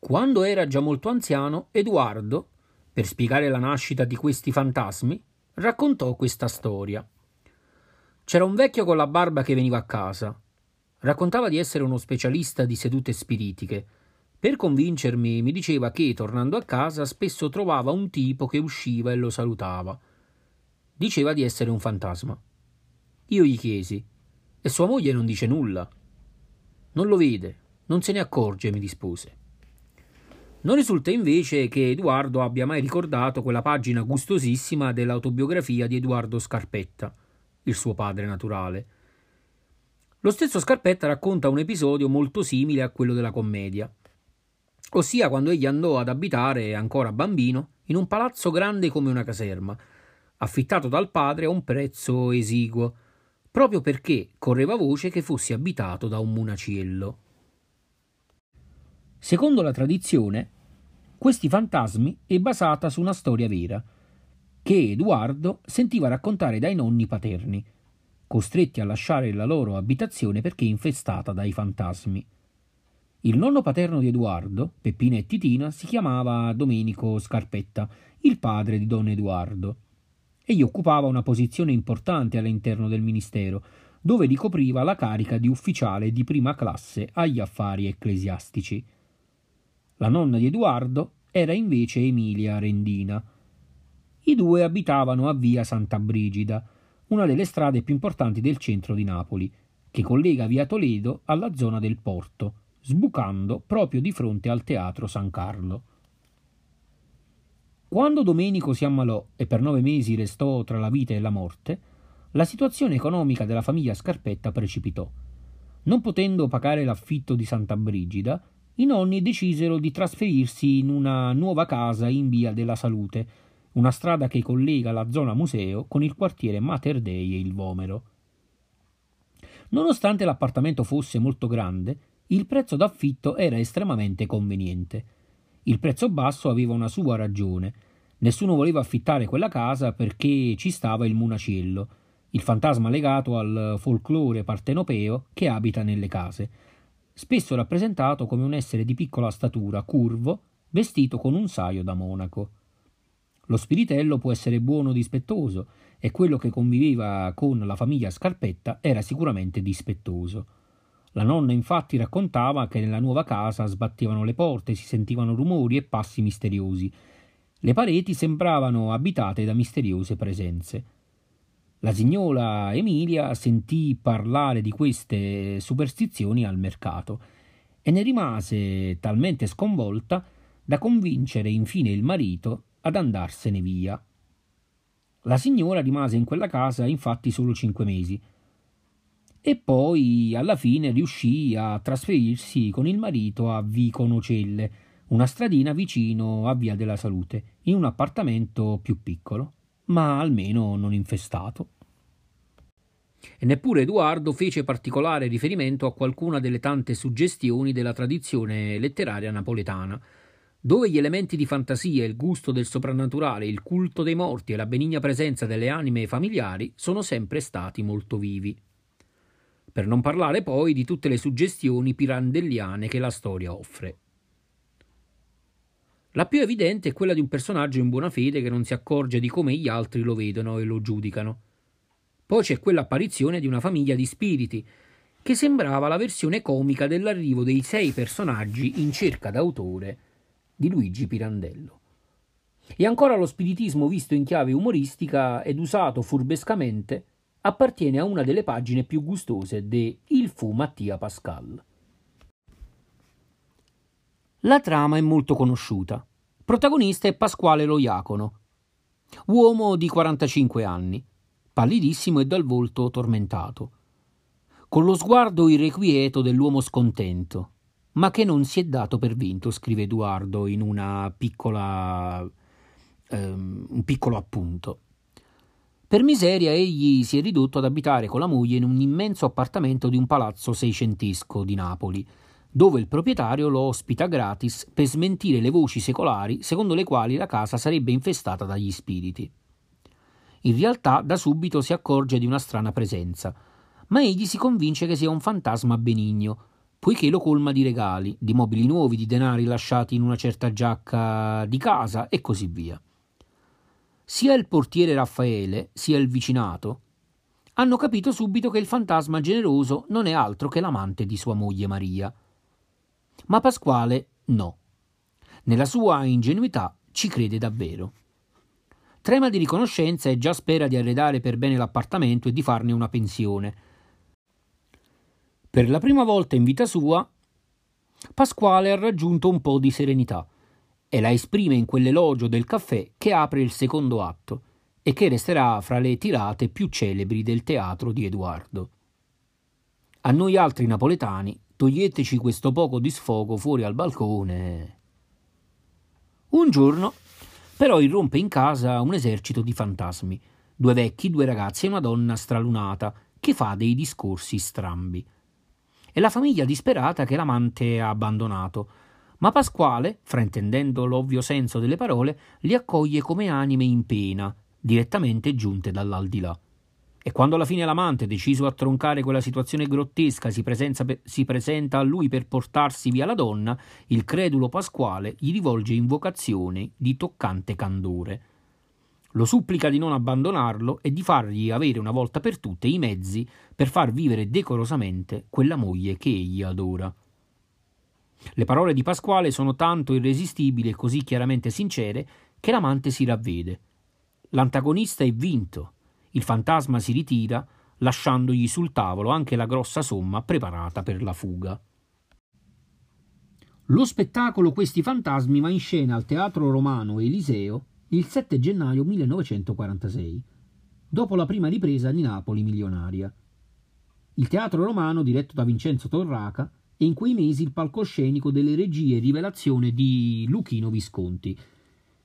Quando era già molto anziano, Edoardo, per spiegare la nascita di questi fantasmi, raccontò questa storia. C'era un vecchio con la barba che veniva a casa. Raccontava di essere uno specialista di sedute spiritiche. Per convincermi mi diceva che, tornando a casa, spesso trovava un tipo che usciva e lo salutava. Diceva di essere un fantasma. Io gli chiesi: E sua moglie non dice nulla? Non lo vede, non se ne accorge, mi rispose. Non risulta invece che Edoardo abbia mai ricordato quella pagina gustosissima dell'autobiografia di Edoardo Scarpetta, il suo padre naturale. Lo stesso Scarpetta racconta un episodio molto simile a quello della commedia, ossia quando egli andò ad abitare, ancora bambino, in un palazzo grande come una caserma, affittato dal padre a un prezzo esiguo, proprio perché correva voce che fosse abitato da un munaciello. Secondo la tradizione, questi fantasmi è basata su una storia vera, che Edoardo sentiva raccontare dai nonni paterni, costretti a lasciare la loro abitazione perché infestata dai fantasmi. Il nonno paterno di Edoardo, Peppina e Titina, si chiamava Domenico Scarpetta, il padre di Don Edoardo. Egli occupava una posizione importante all'interno del ministero, dove ricopriva la carica di ufficiale di prima classe agli affari ecclesiastici. La nonna di Edoardo era invece Emilia Rendina. I due abitavano a via Santa Brigida, una delle strade più importanti del centro di Napoli, che collega via Toledo alla zona del porto, sbucando proprio di fronte al teatro San Carlo. Quando Domenico si ammalò e per nove mesi restò tra la vita e la morte, la situazione economica della famiglia Scarpetta precipitò. Non potendo pagare l'affitto di Santa Brigida, i nonni decisero di trasferirsi in una nuova casa in via della Salute, una strada che collega la zona museo con il quartiere Mater Dei e il Vomero. Nonostante l'appartamento fosse molto grande, il prezzo d'affitto era estremamente conveniente. Il prezzo basso aveva una sua ragione. Nessuno voleva affittare quella casa perché ci stava il munaciello, il fantasma legato al folklore partenopeo che abita nelle case spesso rappresentato come un essere di piccola statura, curvo, vestito con un saio da monaco. Lo spiritello può essere buono o dispettoso, e quello che conviveva con la famiglia Scarpetta era sicuramente dispettoso. La nonna infatti raccontava che nella nuova casa sbattevano le porte, si sentivano rumori e passi misteriosi. Le pareti sembravano abitate da misteriose presenze. La signora Emilia sentì parlare di queste superstizioni al mercato e ne rimase talmente sconvolta da convincere infine il marito ad andarsene via. La signora rimase in quella casa infatti solo cinque mesi e poi alla fine riuscì a trasferirsi con il marito a Vico Nocelle, una stradina vicino a Via della Salute, in un appartamento più piccolo ma almeno non infestato. E neppure Edoardo fece particolare riferimento a qualcuna delle tante suggestioni della tradizione letteraria napoletana, dove gli elementi di fantasia, il gusto del soprannaturale, il culto dei morti e la benigna presenza delle anime familiari sono sempre stati molto vivi. Per non parlare poi di tutte le suggestioni pirandelliane che la storia offre. La più evidente è quella di un personaggio in buona fede che non si accorge di come gli altri lo vedono e lo giudicano. Poi c'è quell'apparizione di una famiglia di spiriti, che sembrava la versione comica dell'arrivo dei sei personaggi in cerca d'autore di Luigi Pirandello. E ancora lo spiritismo visto in chiave umoristica ed usato furbescamente appartiene a una delle pagine più gustose de Il fu Mattia Pascal. La trama è molto conosciuta. Protagonista è Pasquale Loiacono, uomo di 45 anni, pallidissimo e dal volto tormentato, con lo sguardo irrequieto dell'uomo scontento, ma che non si è dato per vinto, scrive Edoardo in una piccola, ehm, un piccolo appunto. Per miseria egli si è ridotto ad abitare con la moglie in un immenso appartamento di un palazzo seicentesco di Napoli, dove il proprietario lo ospita gratis per smentire le voci secolari secondo le quali la casa sarebbe infestata dagli spiriti. In realtà da subito si accorge di una strana presenza, ma egli si convince che sia un fantasma benigno, poiché lo colma di regali, di mobili nuovi, di denari lasciati in una certa giacca di casa e così via. Sia il portiere Raffaele, sia il vicinato hanno capito subito che il fantasma generoso non è altro che l'amante di sua moglie Maria. Ma Pasquale no. Nella sua ingenuità ci crede davvero. Trema di riconoscenza e già spera di arredare per bene l'appartamento e di farne una pensione. Per la prima volta in vita sua, Pasquale ha raggiunto un po' di serenità e la esprime in quell'elogio del caffè che apre il secondo atto e che resterà fra le tirate più celebri del teatro di Edoardo. A noi altri napoletani, toglieteci questo poco di sfogo fuori al balcone. Un giorno, però, irrompe in casa un esercito di fantasmi, due vecchi, due ragazzi e una donna stralunata, che fa dei discorsi strambi. È la famiglia disperata che l'amante ha abbandonato, ma Pasquale, fraintendendo l'ovvio senso delle parole, li accoglie come anime in pena, direttamente giunte dall'aldilà. E quando alla fine l'amante, deciso a troncare quella situazione grottesca, si, per, si, presenta a lui per portarsi via la donna, il credulo Pasquale gli rivolge invocazioni di toccante candore. Lo supplica di non abbandonarlo e di fargli avere una volta per tutte i mezzi per far vivere decorosamente quella moglie che egli adora. Le parole di Pasquale sono tanto irresistibili e così chiaramente sincere che l'amante si ravvede. L'antagonista è vinto, il fantasma si ritira, lasciandogli sul tavolo anche la grossa somma preparata per la fuga. Lo spettacolo Questi fantasmi va in scena al Teatro Romano Eliseo il 7 gennaio 1946, dopo la prima ripresa di Napoli milionaria. Il Teatro Romano, diretto da Vincenzo Torraca, è in quei mesi il palcoscenico delle regie rivelazione di Luchino Visconti,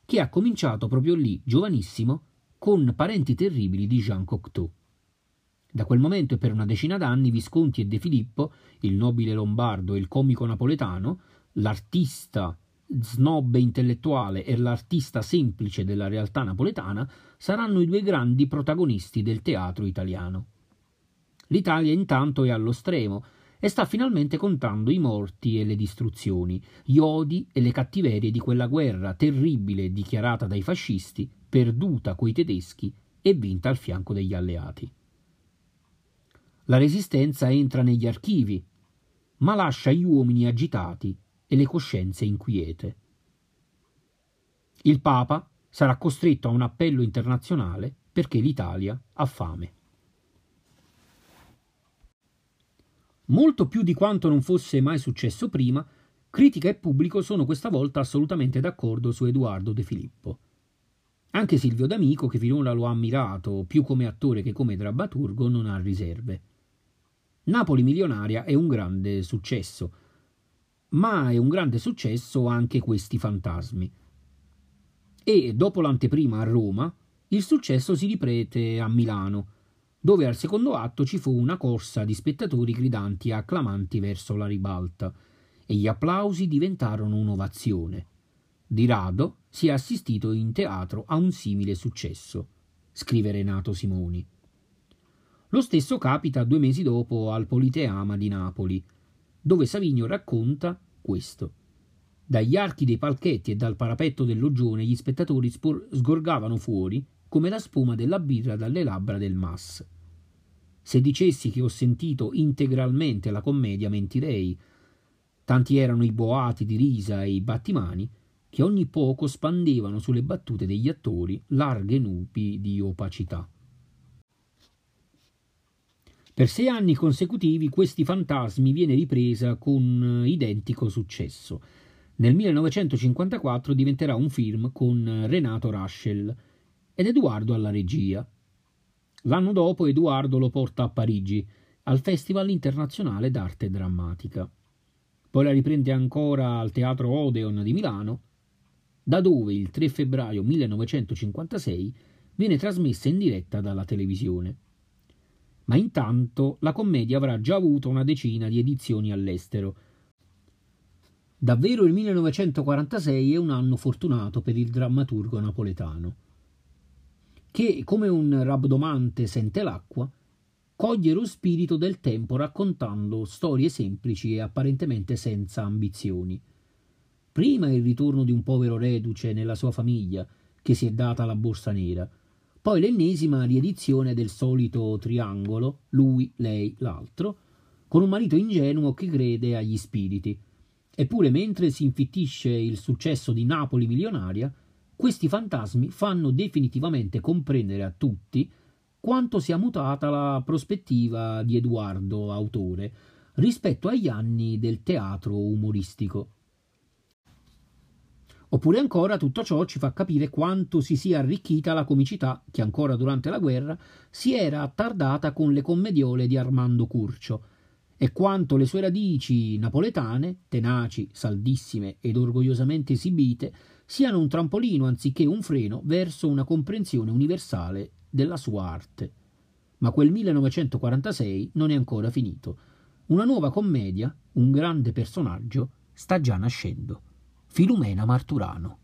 che ha cominciato proprio lì, giovanissimo, con Parenti terribili di Jean Cocteau. Da quel momento e per una decina d'anni Visconti e De Filippo, il nobile lombardo e il comico napoletano, l'artista snob intellettuale e l'artista semplice della realtà napoletana, saranno i due grandi protagonisti del teatro italiano. L'Italia intanto è allo stremo, e sta finalmente contando i morti e le distruzioni, gli odi e le cattiverie di quella guerra terribile dichiarata dai fascisti, perduta coi tedeschi e vinta al fianco degli alleati. La resistenza entra negli archivi, ma lascia gli uomini agitati e le coscienze inquiete. Il Papa sarà costretto a un appello internazionale perché l'Italia ha fame. Molto più di quanto non fosse mai successo prima, critica e pubblico sono questa volta assolutamente d'accordo su Edoardo De Filippo. Anche Silvio D'Amico, che finora lo ha ammirato più come attore che come drammaturgo, non ha riserve. Napoli milionaria è un grande successo, ma è un grande successo anche questi fantasmi. E dopo l'anteprima a Roma, il successo si ripete a Milano, dove al secondo atto ci fu una corsa di spettatori gridanti e acclamanti verso la ribalta, e gli applausi diventarono un'ovazione. Di rado si è assistito in teatro a un simile successo, scrive Renato Simoni. Lo stesso capita due mesi dopo al Politeama di Napoli, dove Savigno racconta questo. Dagli archi dei palchetti e dal parapetto del loggione gli spettatori spor- sgorgavano fuori come la spuma della birra dalle labbra del Mas. Se dicessi che ho sentito integralmente la commedia mentirei. Tanti erano i boati di risa e i battimani che ogni poco spandevano sulle battute degli attori larghe nubi di opacità. Per sei anni consecutivi questi fantasmi viene ripresa con identico successo. Nel 1954 diventerà un film con Renato Raschel ed Edoardo alla regia. L'anno dopo Edoardo lo porta a Parigi, al Festival internazionale d'arte drammatica. Poi la riprende ancora al Teatro Odeon di Milano, da dove il 3 febbraio 1956 viene trasmessa in diretta dalla televisione. Ma intanto la commedia avrà già avuto una decina di edizioni all'estero. Davvero il 1946 è un anno fortunato per il drammaturgo napoletano che come un rabdomante sente l'acqua, coglie lo spirito del tempo raccontando storie semplici e apparentemente senza ambizioni. Prima il ritorno di un povero reduce nella sua famiglia, che si è data la borsa nera, poi l'ennesima riedizione del solito triangolo, lui, lei, l'altro, con un marito ingenuo che crede agli spiriti. Eppure mentre si infittisce il successo di Napoli milionaria, questi fantasmi fanno definitivamente comprendere a tutti quanto sia mutata la prospettiva di Edoardo, autore, rispetto agli anni del teatro umoristico. Oppure ancora tutto ciò ci fa capire quanto si sia arricchita la comicità che ancora durante la guerra si era attardata con le commediole di Armando Curcio e quanto le sue radici napoletane, tenaci, saldissime ed orgogliosamente esibite, siano un trampolino anziché un freno verso una comprensione universale della sua arte. Ma quel 1946 non è ancora finito. Una nuova commedia, un grande personaggio, sta già nascendo. Filumena Marturano.